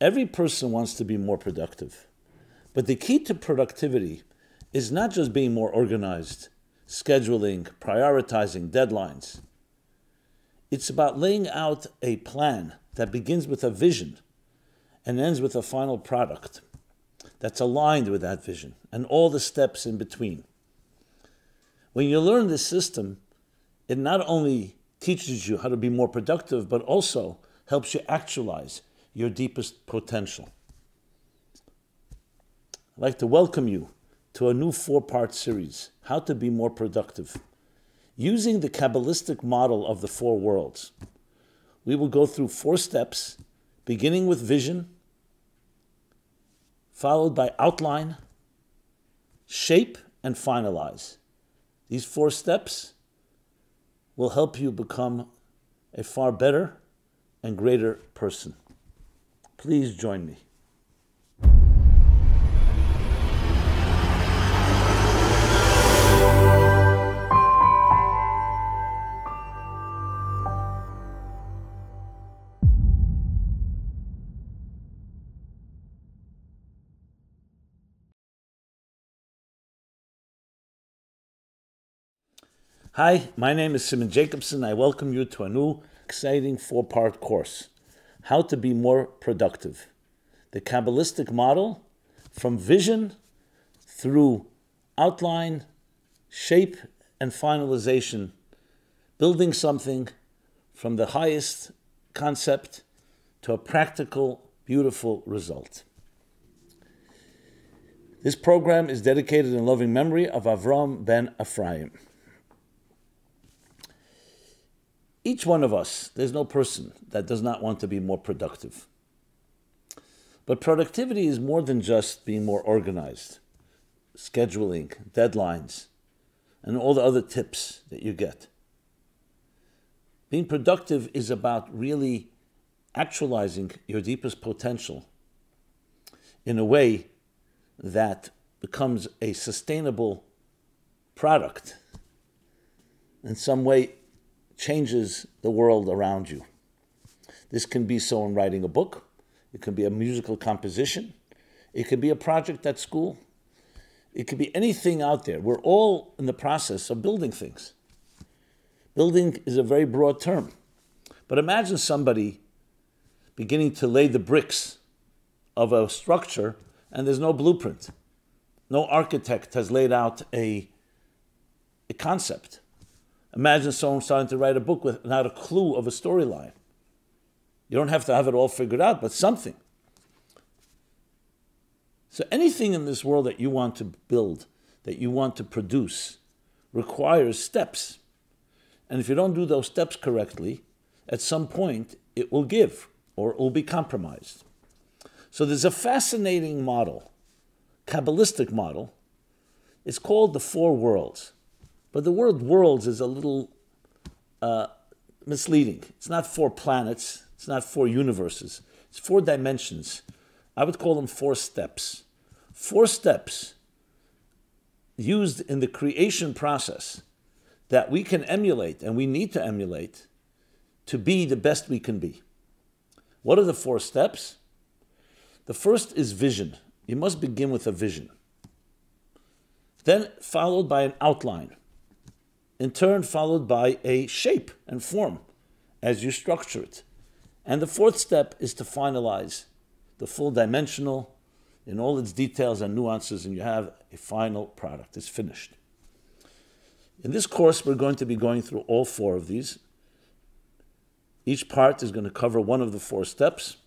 Every person wants to be more productive. But the key to productivity is not just being more organized, scheduling, prioritizing deadlines. It's about laying out a plan that begins with a vision and ends with a final product that's aligned with that vision and all the steps in between. When you learn this system, it not only teaches you how to be more productive, but also helps you actualize your deepest potential. I'd like to welcome you to a new four part series How to Be More Productive. Using the Kabbalistic model of the four worlds, we will go through four steps, beginning with vision, followed by outline, shape, and finalize. These four steps will help you become a far better and greater person. Please join me. Hi, my name is Simon Jacobson. I welcome you to a new exciting four part course How to Be More Productive. The Kabbalistic model from vision through outline, shape, and finalization, building something from the highest concept to a practical, beautiful result. This program is dedicated in loving memory of Avram ben Ephraim. Each one of us, there's no person that does not want to be more productive. But productivity is more than just being more organized, scheduling, deadlines, and all the other tips that you get. Being productive is about really actualizing your deepest potential in a way that becomes a sustainable product. In some way, changes the world around you. This can be so in writing a book, it can be a musical composition, it could be a project at school, it could be anything out there. We're all in the process of building things. Building is a very broad term. But imagine somebody beginning to lay the bricks of a structure and there's no blueprint. No architect has laid out a, a concept. Imagine someone starting to write a book without a clue of a storyline. You don't have to have it all figured out, but something. So anything in this world that you want to build, that you want to produce, requires steps. And if you don't do those steps correctly, at some point it will give or it will be compromised. So there's a fascinating model, Kabbalistic model. It's called the Four Worlds. But the word worlds is a little uh, misleading. It's not four planets, it's not four universes, it's four dimensions. I would call them four steps. Four steps used in the creation process that we can emulate and we need to emulate to be the best we can be. What are the four steps? The first is vision. You must begin with a vision. Then, followed by an outline in turn followed by a shape and form as you structure it. And the fourth step is to finalize the full dimensional in all its details and nuances, and you have a final product. It's finished. In this course, we're going to be going through all four of these. Each part is going to cover one of the four steps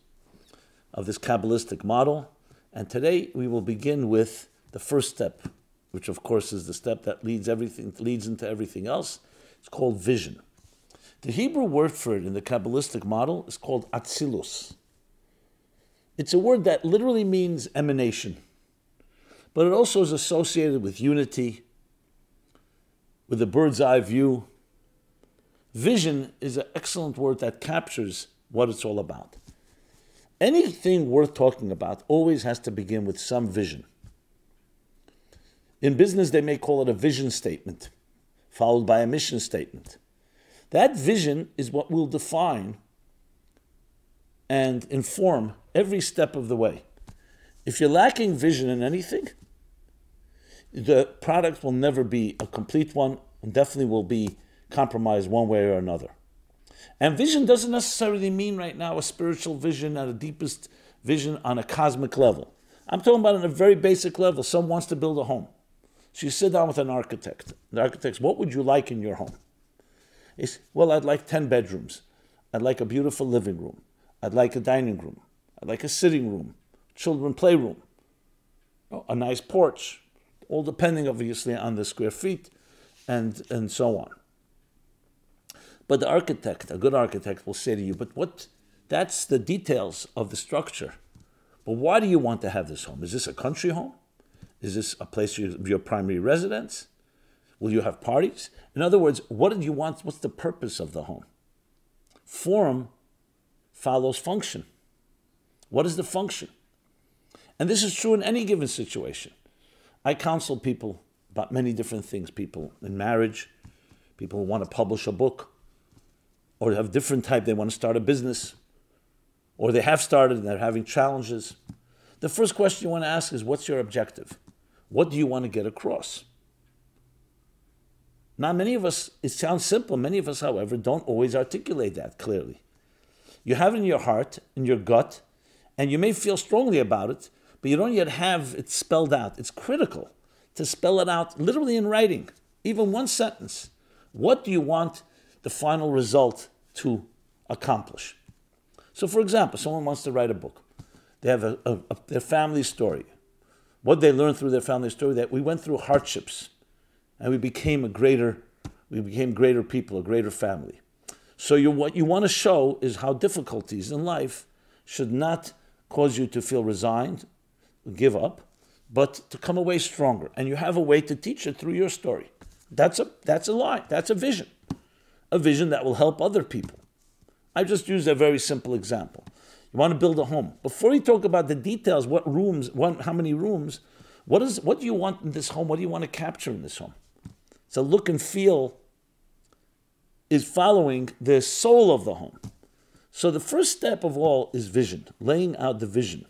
of this Kabbalistic model. And today we will begin with the first step, which of course is the step that leads everything leads into everything else. It's called vision. The Hebrew word for it in the Kabbalistic model is called atzilus. It's a word that literally means emanation, but it also is associated with unity, with a bird's eye view. Vision is an excellent word that captures what it's all about. Anything worth talking about always has to begin with some vision. In business, they may call it a vision statement, followed by a mission statement. That vision is what will define and inform every step of the way. If you're lacking vision in anything, the product will never be a complete one and definitely will be compromised one way or another. And vision doesn't necessarily mean right now a spiritual vision at a deepest vision on a cosmic level. I'm talking about on a very basic level. Someone wants to build a home. So you sit down with an architect. The architect says, What would you like in your home? He says, well, I'd like 10 bedrooms. I'd like a beautiful living room. I'd like a dining room. I'd like a sitting room, children playroom, a nice porch, all depending obviously on the square feet and, and so on. But the architect, a good architect, will say to you, but what that's the details of the structure. But why do you want to have this home? Is this a country home? Is this a place of your primary residence? Will you have parties? In other words, what do you want? What's the purpose of the home? Form follows function. What is the function? And this is true in any given situation. I counsel people about many different things people in marriage, people who want to publish a book, or have different type, they want to start a business, or they have started and they're having challenges. The first question you want to ask is what's your objective? What do you want to get across? Now, many of us, it sounds simple. Many of us, however, don't always articulate that clearly. You have it in your heart, in your gut, and you may feel strongly about it, but you don't yet have it spelled out. It's critical to spell it out literally in writing, even one sentence. What do you want the final result to accomplish? So, for example, someone wants to write a book. They have a, a, a, their family story. What they learned through their family story that we went through hardships and we became a greater, we became greater people, a greater family. So you, what you want to show is how difficulties in life should not cause you to feel resigned, give up, but to come away stronger. And you have a way to teach it through your story. That's a that's a lie. That's a vision. A vision that will help other people. I just used a very simple example. You want to build a home. Before you talk about the details, what rooms, what, how many rooms, what is what do you want in this home? What do you want to capture in this home? So look and feel is following the soul of the home. So the first step of all is vision, laying out the vision,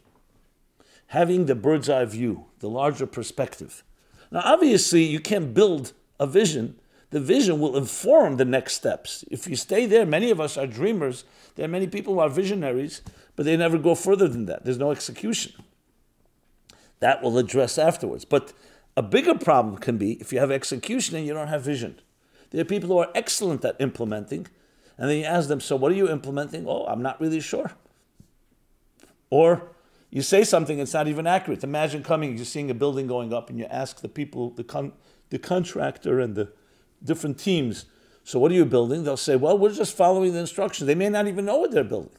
having the bird's eye view, the larger perspective. Now, obviously, you can't build a vision. The vision will inform the next steps. If you stay there, many of us are dreamers. There are many people who are visionaries, but they never go further than that. There's no execution. That will address afterwards. But a bigger problem can be if you have execution and you don't have vision. There are people who are excellent at implementing, and then you ask them, So, what are you implementing? Oh, I'm not really sure. Or you say something that's not even accurate. Imagine coming, you're seeing a building going up, and you ask the people, the, con- the contractor, and the different teams, So, what are you building? They'll say, Well, we're just following the instructions. They may not even know what they're building.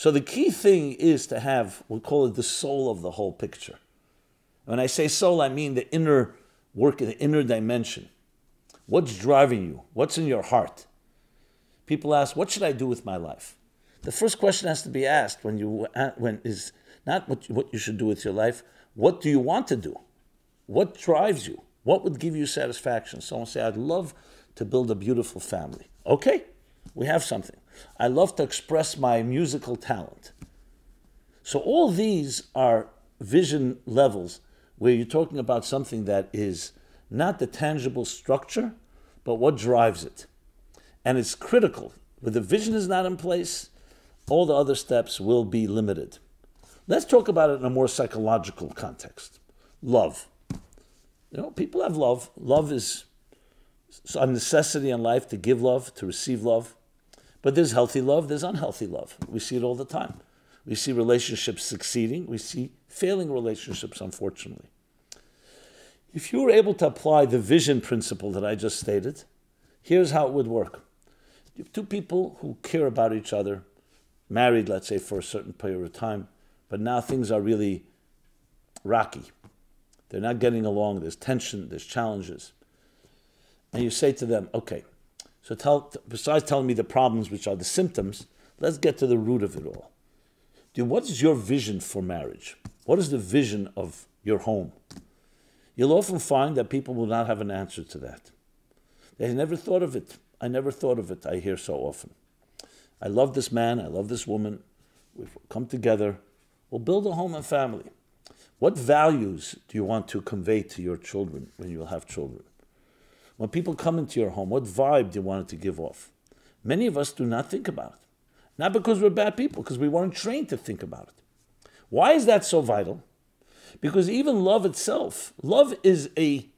So, the key thing is to have, we'll call it the soul of the whole picture. When I say soul, I mean the inner work the inner dimension. What's driving you? What's in your heart? People ask, "What should I do with my life?" The first question has to be asked when you uh, when is not what you, what you should do with your life. What do you want to do? What drives you? What would give you satisfaction? Someone say, "I'd love to build a beautiful family." Okay, we have something. I love to express my musical talent. So all these are vision levels where you're talking about something that is not the tangible structure, but what drives it. And it's critical. When the vision is not in place, all the other steps will be limited. Let's talk about it in a more psychological context. Love. You know, people have love. Love is a necessity in life to give love, to receive love. But there's healthy love, there's unhealthy love. We see it all the time. We see relationships succeeding, we see failing relationships, unfortunately. If you were able to apply the vision principle that I just stated, here's how it would work. Two people who care about each other, married, let's say, for a certain period of time, but now things are really rocky. They're not getting along, there's tension, there's challenges. And you say to them, okay, so tell, besides telling me the problems, which are the symptoms, let's get to the root of it all. Dude, what is your vision for marriage? What is the vision of your home? You'll often find that people will not have an answer to that. They never thought of it. I never thought of it, I hear so often. I love this man, I love this woman. We've come together. We'll build a home and family. What values do you want to convey to your children when you have children? When people come into your home, what vibe do you want it to give off? Many of us do not think about it. Not because we're bad people, because we weren't trained to think about it. Why is that so vital? Because even love itself, love is a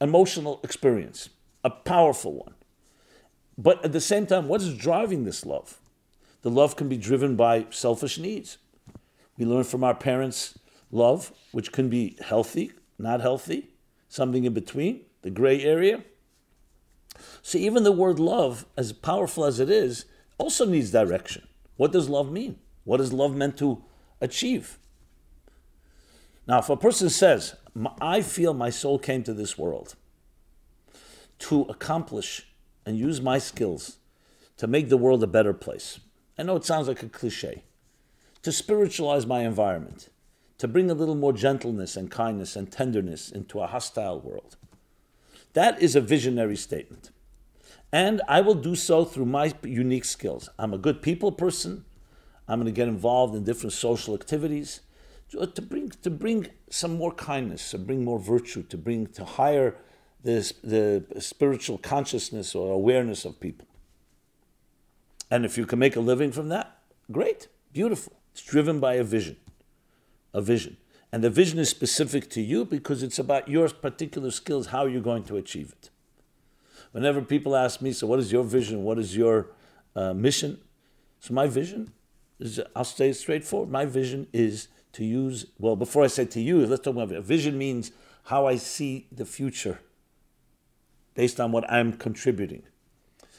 emotional experience, a powerful one. But at the same time, what is driving this love? The love can be driven by selfish needs. We learn from our parents love, which can be healthy, not healthy, something in between, the gray area. So even the word love, as powerful as it is, also needs direction. What does love mean? What is love meant to achieve? Now, if a person says, I feel my soul came to this world to accomplish and use my skills to make the world a better place. I know it sounds like a cliche. To spiritualize my environment, to bring a little more gentleness and kindness and tenderness into a hostile world. That is a visionary statement. And I will do so through my unique skills. I'm a good people person. I'm going to get involved in different social activities to bring, to bring some more kindness, to bring more virtue, to bring to higher the, the spiritual consciousness or awareness of people. And if you can make a living from that, great, beautiful. It's driven by a vision. A vision. And the vision is specific to you because it's about your particular skills, how you're going to achieve it. Whenever people ask me, so what is your vision? What is your uh, mission? So my vision is, I'll say straightforward. My vision is to use, well, before I say to you, let's talk about it. Vision means how I see the future based on what I'm contributing.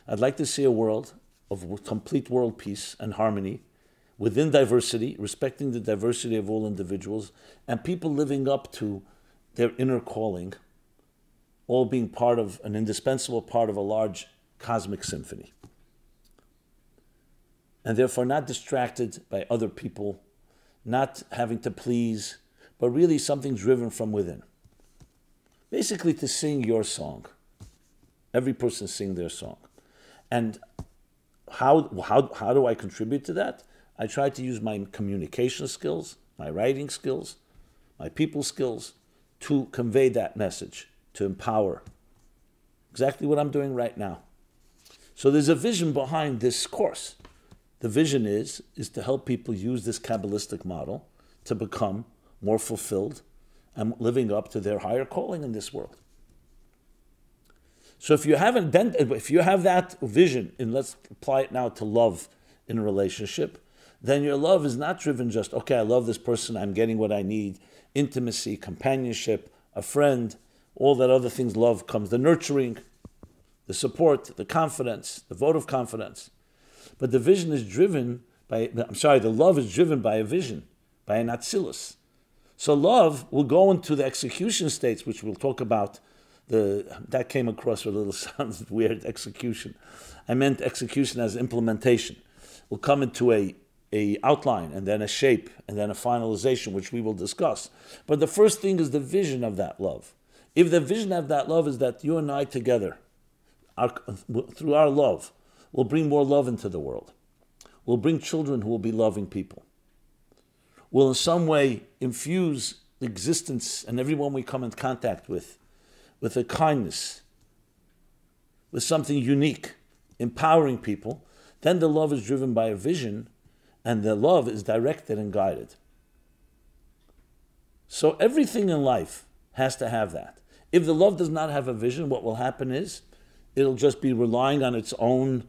I'd like to see a world of complete world peace and harmony within diversity, respecting the diversity of all individuals, and people living up to their inner calling all being part of an indispensable part of a large cosmic symphony. And therefore, not distracted by other people, not having to please, but really something driven from within. Basically, to sing your song. Every person sing their song. And how, how, how do I contribute to that? I try to use my communication skills, my writing skills, my people skills to convey that message to empower. Exactly what I'm doing right now. So there's a vision behind this course. The vision is, is to help people use this Kabbalistic model to become more fulfilled and living up to their higher calling in this world. So if you haven't if you have that vision, and let's apply it now to love in a relationship, then your love is not driven just, okay, I love this person, I'm getting what I need, intimacy, companionship, a friend, all that other things love comes the nurturing, the support, the confidence, the vote of confidence. But the vision is driven by, I'm sorry, the love is driven by a vision, by an atzilus. So love will go into the execution states, which we'll talk about. The, that came across a little sounds weird, execution. I meant execution as implementation. Will come into a, a outline and then a shape and then a finalization, which we will discuss. But the first thing is the vision of that love. If the vision of that love is that you and I together, our, through our love, will bring more love into the world, will bring children who will be loving people, will in some way infuse existence and everyone we come in contact with with a kindness, with something unique, empowering people, then the love is driven by a vision and the love is directed and guided. So everything in life has to have that. If the love does not have a vision, what will happen is it'll just be relying on its own,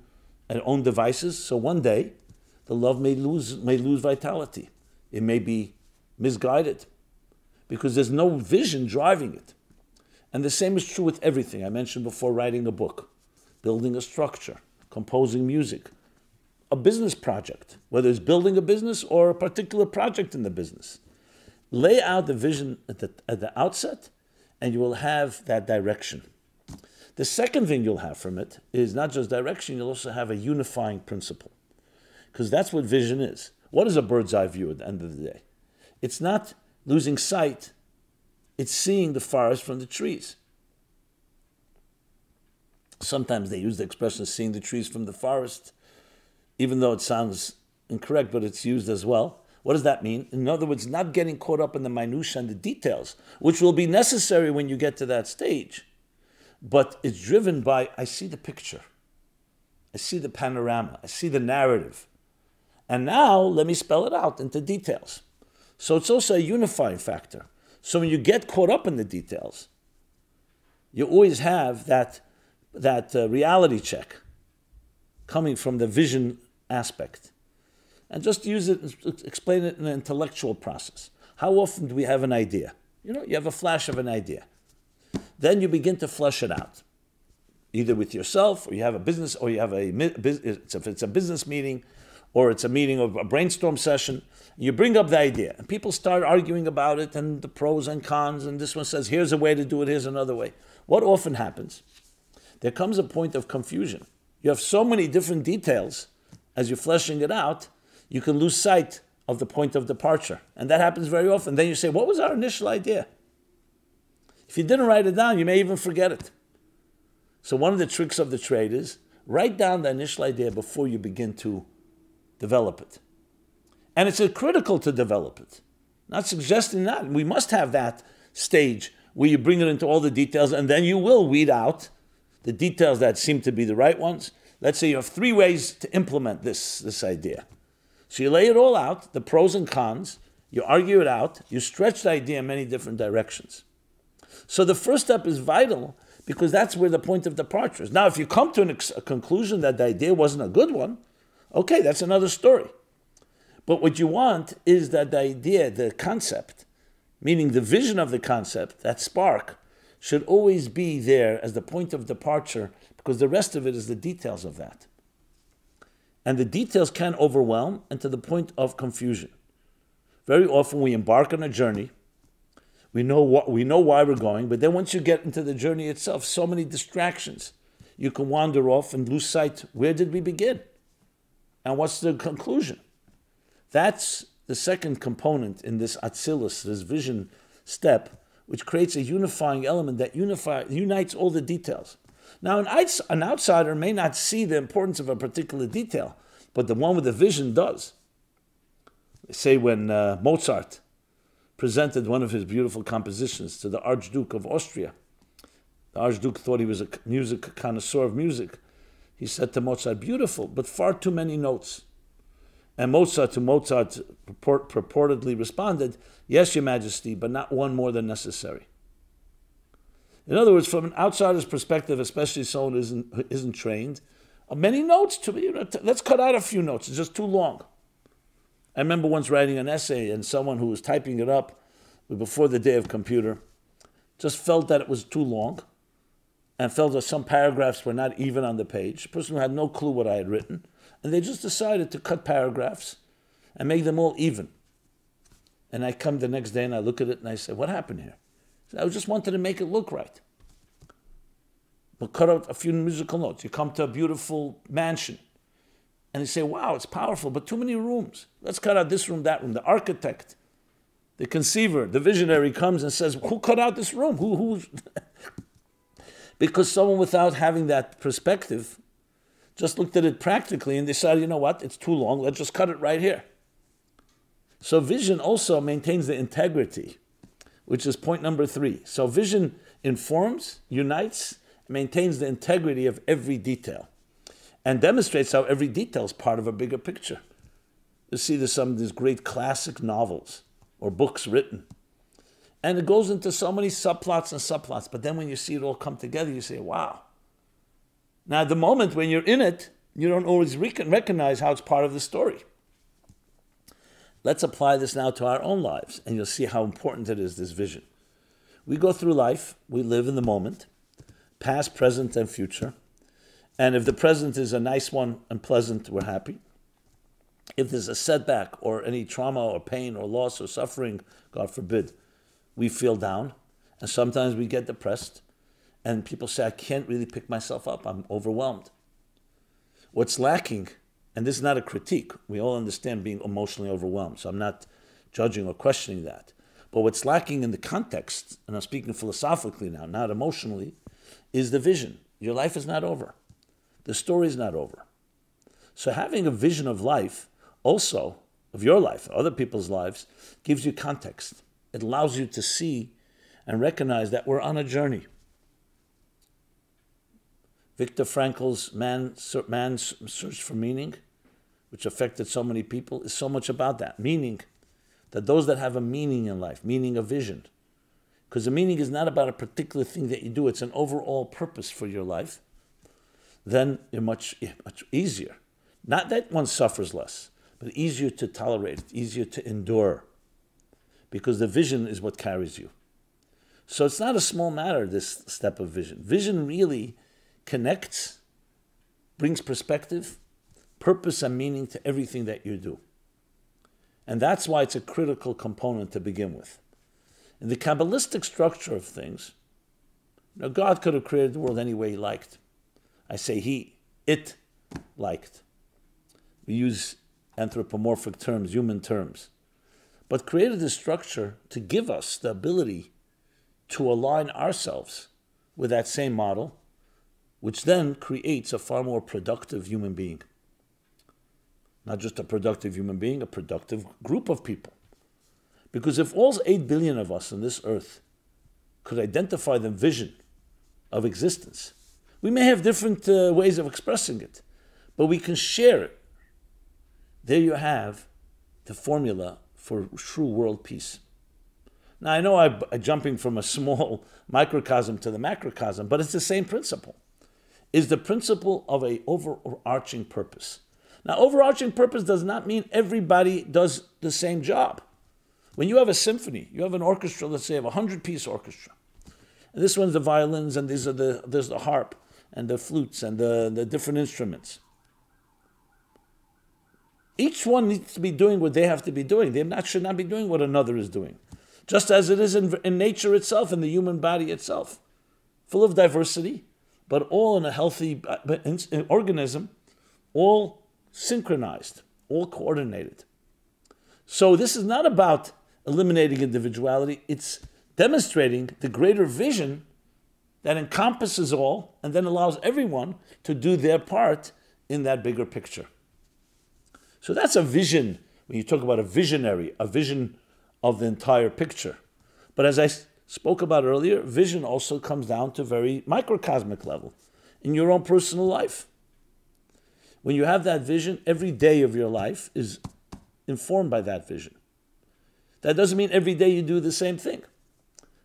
its own devices. So one day, the love may lose, may lose vitality. It may be misguided because there's no vision driving it. And the same is true with everything. I mentioned before writing a book, building a structure, composing music, a business project, whether it's building a business or a particular project in the business. Lay out the vision at the, at the outset and you will have that direction. The second thing you'll have from it is not just direction, you'll also have a unifying principle. Because that's what vision is. What is a bird's eye view at the end of the day? It's not losing sight, it's seeing the forest from the trees. Sometimes they use the expression seeing the trees from the forest even though it sounds incorrect, but it's used as well. What does that mean? In other words, not getting caught up in the minutiae and the details, which will be necessary when you get to that stage. But it's driven by I see the picture, I see the panorama, I see the narrative. And now let me spell it out into details. So it's also a unifying factor. So when you get caught up in the details, you always have that, that uh, reality check coming from the vision aspect and just use it, explain it in an intellectual process. How often do we have an idea? You know, you have a flash of an idea. Then you begin to flesh it out, either with yourself, or you have a business, or you have a, if it's a business meeting, or it's a meeting of a brainstorm session. You bring up the idea, and people start arguing about it and the pros and cons, and this one says, here's a way to do it, here's another way. What often happens? There comes a point of confusion. You have so many different details as you're fleshing it out you can lose sight of the point of departure. And that happens very often. Then you say, What was our initial idea? If you didn't write it down, you may even forget it. So, one of the tricks of the trade is write down the initial idea before you begin to develop it. And it's critical to develop it. Not suggesting that. We must have that stage where you bring it into all the details and then you will weed out the details that seem to be the right ones. Let's say you have three ways to implement this, this idea. So you lay it all out, the pros and cons, you argue it out, you stretch the idea in many different directions. So the first step is vital because that's where the point of departure is. Now, if you come to ex- a conclusion that the idea wasn't a good one, okay, that's another story. But what you want is that the idea, the concept, meaning the vision of the concept, that spark, should always be there as the point of departure because the rest of it is the details of that and the details can overwhelm and to the point of confusion. Very often we embark on a journey. We know what we know why we're going, but then once you get into the journey itself, so many distractions. You can wander off and lose sight. Where did we begin? And what's the conclusion? That's the second component in this atzilus, this vision step, which creates a unifying element that unify, unites all the details. Now, an, outsider may not see the importance of a particular detail, but the one with the vision does. Say when uh, Mozart presented one of his beautiful compositions to the Archduke of Austria. The Archduke thought he was a music connoisseur of music. He said to Mozart, "Beautiful, but far too many notes." And Mozart to Mozart purport, purportedly responded, "Yes, Your Majesty, but not one more than necessary." In other words, from an outsider's perspective, especially someone who isn't, isn't trained, uh, many notes to know, let's cut out a few notes. It's just too long. I remember once writing an essay, and someone who was typing it up before the day of computer just felt that it was too long and felt that some paragraphs were not even on the page. A person who had no clue what I had written. And they just decided to cut paragraphs and make them all even. And I come the next day and I look at it and I say, What happened here? I just wanted to make it look right. But cut out a few musical notes. You come to a beautiful mansion and you say, wow, it's powerful, but too many rooms. Let's cut out this room, that room. The architect, the conceiver, the visionary comes and says, who cut out this room? Who, who? because someone without having that perspective just looked at it practically and decided, you know what, it's too long, let's just cut it right here. So vision also maintains the integrity which is point number three. So vision informs, unites, maintains the integrity of every detail, and demonstrates how every detail is part of a bigger picture. You see there's some of these great classic novels or books written. And it goes into so many subplots and subplots, but then when you see it all come together, you say, wow. Now, at the moment when you're in it, you don't always recognize how it's part of the story. Let's apply this now to our own lives, and you'll see how important it is, this vision. We go through life, we live in the moment, past, present, and future. And if the present is a nice one and pleasant, we're happy. If there's a setback or any trauma or pain or loss or suffering, God forbid, we feel down. And sometimes we get depressed. And people say, I can't really pick myself up. I'm overwhelmed. What's lacking and this is not a critique. We all understand being emotionally overwhelmed, so I'm not judging or questioning that. But what's lacking in the context, and I'm speaking philosophically now, not emotionally, is the vision. Your life is not over. The story is not over. So having a vision of life, also of your life, other people's lives, gives you context. It allows you to see and recognize that we're on a journey. Viktor Frankl's man, Man's Search for Meaning, which affected so many people, is so much about that. Meaning, that those that have a meaning in life, meaning a vision, because the meaning is not about a particular thing that you do, it's an overall purpose for your life, then you're much, much easier. Not that one suffers less, but easier to tolerate, easier to endure, because the vision is what carries you. So it's not a small matter, this step of vision. Vision really connects, brings perspective, purpose, and meaning to everything that you do. And that's why it's a critical component to begin with. In the Kabbalistic structure of things, know, God could have created the world any way he liked. I say he, it liked. We use anthropomorphic terms, human terms. But created this structure to give us the ability to align ourselves with that same model, which then creates a far more productive human being. Not just a productive human being, a productive group of people. Because if all 8 billion of us on this earth could identify the vision of existence, we may have different uh, ways of expressing it, but we can share it. There you have the formula for true world peace. Now, I know I'm jumping from a small microcosm to the macrocosm, but it's the same principle. Is the principle of a overarching purpose. Now, overarching purpose does not mean everybody does the same job. When you have a symphony, you have an orchestra, let's say, of a hundred piece orchestra. And this one's the violins, and these are the there's the harp and the flutes and the, the different instruments. Each one needs to be doing what they have to be doing. They not, should not be doing what another is doing. Just as it is in, in nature itself, in the human body itself. Full of diversity, but all in a healthy uh, organism, all synchronized, all coordinated. So this is not about eliminating individuality, it's demonstrating the greater vision that encompasses all and then allows everyone to do their part in that bigger picture. So that's a vision when you talk about a visionary, a vision of the entire picture. But as I spoke about earlier, vision also comes down to very microcosmic level in your own personal life. When you have that vision, every day of your life is informed by that vision. That doesn't mean every day you do the same thing,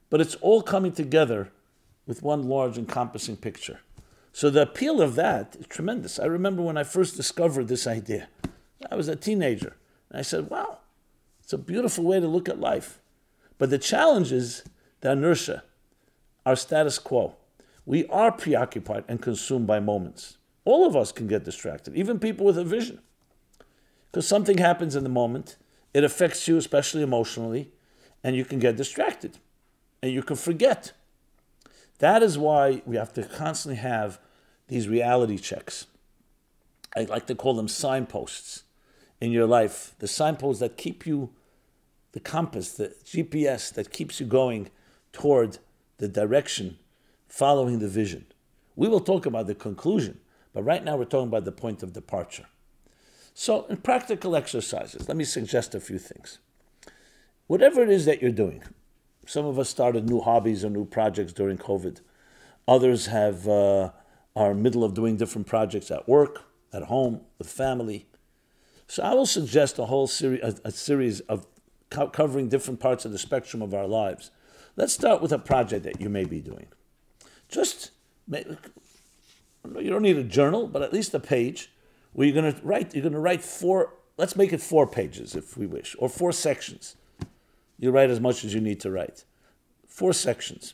but it's all coming together with one large encompassing picture. So the appeal of that is tremendous. I remember when I first discovered this idea. I was a teenager, and I said, wow, it's a beautiful way to look at life. But the challenge is the inertia, our status quo. We are preoccupied and consumed by moments. All of us can get distracted, even people with a vision. Because something happens in the moment, it affects you, especially emotionally, and you can get distracted and you can forget. That is why we have to constantly have these reality checks. I like to call them signposts in your life, the signposts that keep you, the compass, the GPS that keeps you going toward the direction, following the vision. We will talk about the conclusion, but right now we're talking about the point of departure. So, in practical exercises, let me suggest a few things. Whatever it is that you're doing, some of us started new hobbies or new projects during COVID. Others have uh, are middle of doing different projects at work, at home, with family. So I will suggest a whole series, a, a series of co- covering different parts of the spectrum of our lives. Let's start with a project that you may be doing. Just you don't need a journal, but at least a page where you're going to write. You're going to write four. Let's make it four pages if we wish, or four sections. You write as much as you need to write. Four sections.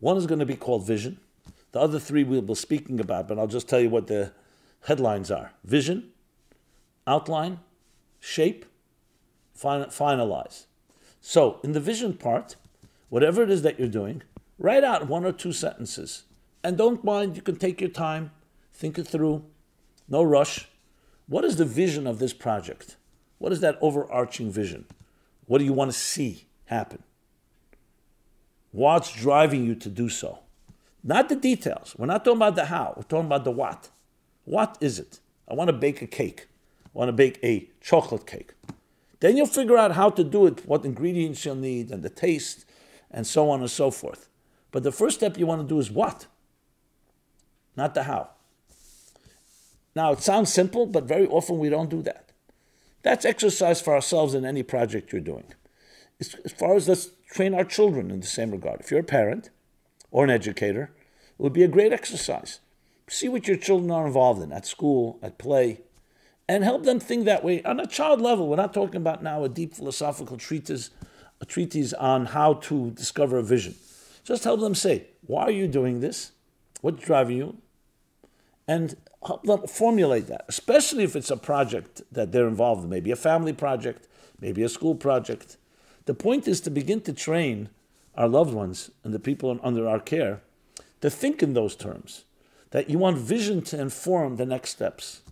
One is going to be called vision. The other three we'll be speaking about, but I'll just tell you what the headlines are: vision, outline, shape, finalize. So, in the vision part, whatever it is that you're doing, write out one or two sentences and don't mind, you can take your time, think it through, no rush. What is the vision of this project? What is that overarching vision? What do you want to see happen? What's driving you to do so? Not the details. We're not talking about the how, we're talking about the what. What is it? I want to bake a cake. I want to bake a chocolate cake. Then you'll figure out how to do it, what ingredients you'll need, and the taste, and so on and so forth. But the first step you want to do is what? Not the how. Now, it sounds simple, but very often we don't do that. That's exercise for ourselves in any project you're doing. As far as let's train our children in the same regard. If you're a parent or an educator, it would be a great exercise. See what your children are involved in at school, at play, and help them think that way on a child level. We're not talking about now a deep philosophical treatise, a treatise on how to discover a vision. Just help them say, why are you doing this? What's driving you? And help them formulate that, especially if it's a project that they're involved in, maybe a family project, maybe a school project. The point is to begin to train our loved ones and the people under our care to think in those terms, that you want vision to inform the next steps.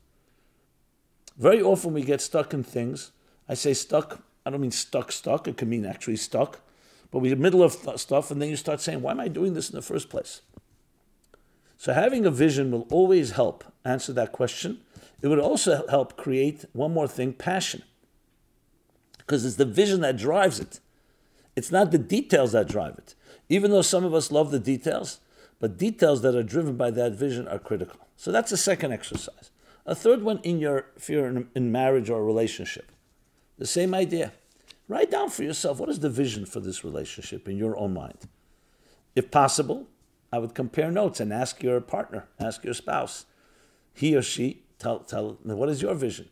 Very often we get stuck in things. I say stuck, I don't mean stuck, stuck, it can mean actually stuck, but we're in the middle of stuff and then you start saying, why am I doing this in the first place? So having a vision will always help answer that question. It would also help create one more thing, passion. Because it's the vision that drives it. It's not the details that drive it. Even though some of us love the details, but details that are driven by that vision are critical. So that's the second exercise. A third one in your in, in marriage or relationship. The same idea. Write down for yourself what is the vision for this relationship in your own mind. If possible, I would compare notes and ask your partner, ask your spouse, he or she, tell, tell what is your vision?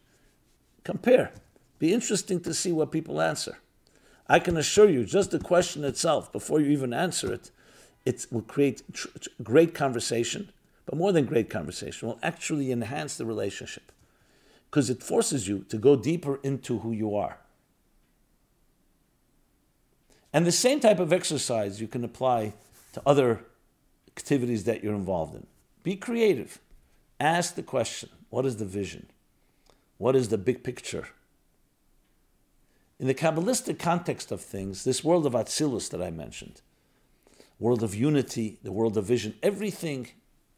Compare. Be interesting to see what people answer. I can assure you, just the question itself, before you even answer it, it will create great conversation, but more than great conversation, will actually enhance the relationship because it forces you to go deeper into who you are. And the same type of exercise you can apply to other activities that you're involved in. Be creative. Ask the question what is the vision? What is the big picture? In the Kabbalistic context of things, this world of Atzilus that I mentioned, world of unity, the world of vision, everything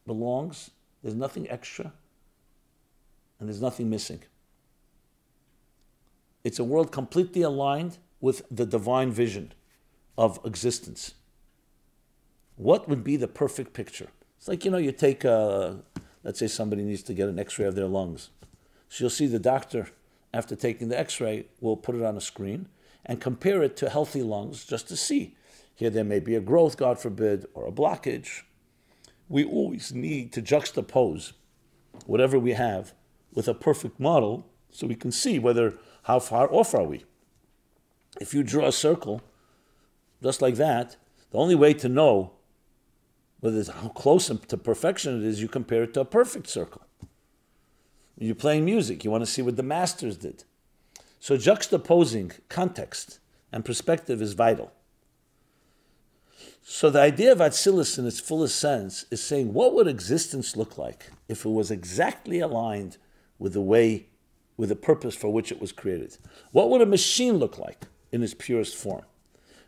belongs. There's nothing extra and there's nothing missing. It's a world completely aligned with the divine vision of existence. What would be the perfect picture? It's like, you know, you take, a, let's say somebody needs to get an x ray of their lungs. So you'll see the doctor, after taking the x ray, will put it on a screen and compare it to healthy lungs just to see. Here there may be a growth, God forbid, or a blockage. We always need to juxtapose whatever we have with a perfect model so we can see whether how far off are we. If you draw a circle, just like that, the only way to know whether how close to perfection it is, you compare it to a perfect circle. You're playing music, you want to see what the masters did. So juxtaposing context and perspective is vital. So the idea of Atzilus in its fullest sense is saying, what would existence look like if it was exactly aligned with the way, with the purpose for which it was created? What would a machine look like in its purest form?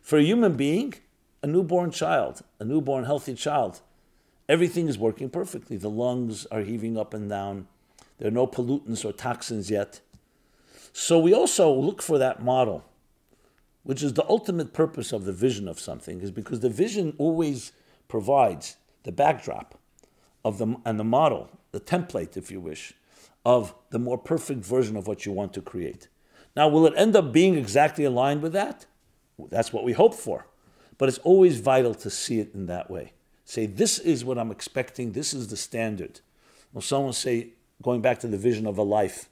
For a human being, a newborn child, a newborn healthy child, everything is working perfectly. The lungs are heaving up and down. There are no pollutants or toxins yet. So we also look for that model, which is the ultimate purpose of the vision of something, is because the vision always provides the backdrop of the and the model, the template, if you wish, of the more perfect version of what you want to create. Now, will it end up being exactly aligned with that? That's what we hope for. But it's always vital to see it in that way. Say, this is what I'm expecting, this is the standard. Or someone say, going back to the vision of a life,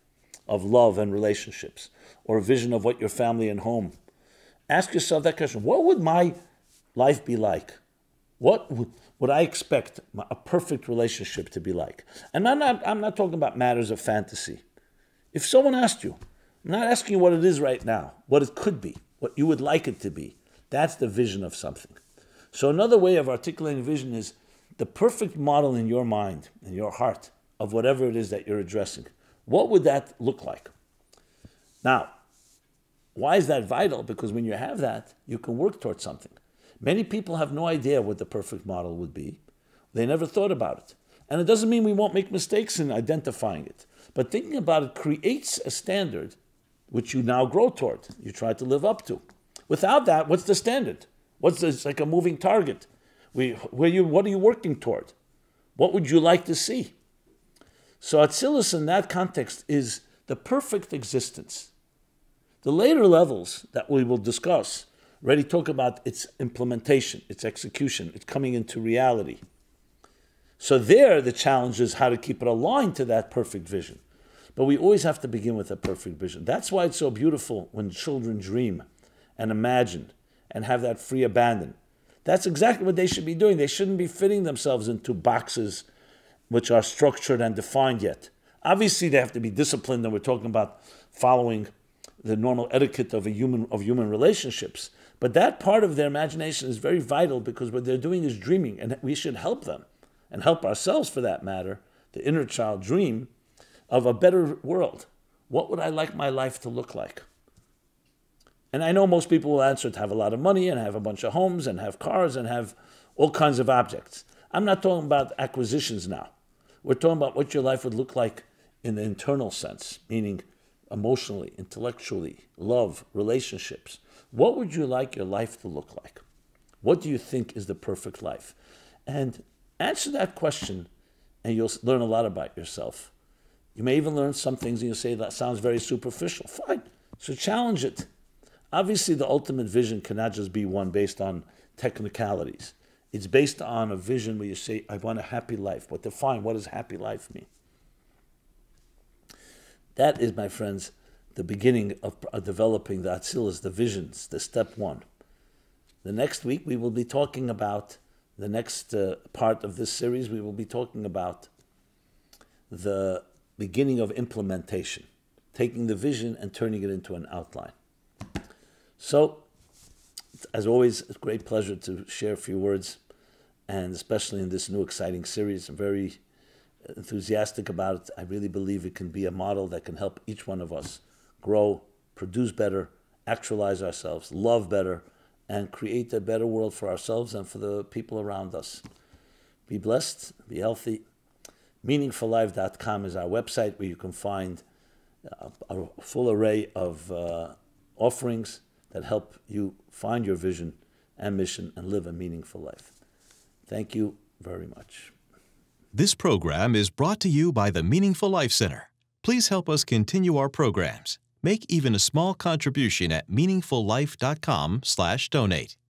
of love and relationships, or a vision of what your family and home. Ask yourself that question what would my life be like? What would, I expect a perfect relationship to be like? And I'm not, I'm not talking about matters of fantasy. If someone asked you, I'm not asking you what it is right now, what it could be, what you would like it to be. That's the vision of something. So another way of articulating vision is the perfect model in your mind, in your heart, of whatever it is that you're addressing. What would that look like? Now, why is that vital? Because when you have that, you can work towards something. Many people have no idea what the perfect model would be. They never thought about it. And it doesn't mean we won't make mistakes in identifying it. But thinking about it creates a standard which you now grow toward, you try to live up to. Without that, what's the standard? What's this, like a moving target? We, where you, what are you working toward? What would you like to see? So Atzilus in that context is the perfect existence. The later levels that we will discuss already talk about its implementation, its execution, its coming into reality. So there, the challenge is how to keep it aligned to that perfect vision. But we always have to begin with a perfect vision. That's why it's so beautiful when children dream and imagine and have that free abandon. That's exactly what they should be doing. They shouldn't be fitting themselves into boxes which are structured and defined yet. Obviously, they have to be disciplined, and we're talking about following the normal etiquette of a human of human relationships. But that part of their imagination is very vital because what they're doing is dreaming, and we should help them and help ourselves for that matter, the inner child dream of a better world. What would I like my life to look like? And I know most people will answer to have a lot of money and have a bunch of homes and have cars and have all kinds of objects. I'm not talking about acquisitions now. We're talking about what your life would look like in the internal sense, meaning emotionally, intellectually, love, relationships. What would you like your life to look like? What do you think is the perfect life? And answer that question, and you'll learn a lot about yourself. You may even learn some things and you'll say that sounds very superficial. Fine. So challenge it. Obviously, the ultimate vision cannot just be one based on technicalities. It's based on a vision where you say, I want a happy life. But define what does happy life mean? That is, my friends, the beginning of developing the Atzilus, the visions, the step one. The next week, we will be talking about the next uh, part of this series. We will be talking about the beginning of implementation, taking the vision and turning it into an outline. So, as always, it's a great pleasure to share a few words, and especially in this new exciting series. I'm very enthusiastic about it. I really believe it can be a model that can help each one of us grow, produce better, actualize ourselves, love better, and create a better world for ourselves and for the people around us. Be blessed, be healthy, Meaningfullife.com is our website where you can find a, a full array of uh, offerings that help you find your vision and mission and live a meaningful life. Thank you very much. This program is brought to you by the Meaningful Life Center. Please help us continue our programs. Make even a small contribution at meaningfullife.com/donate.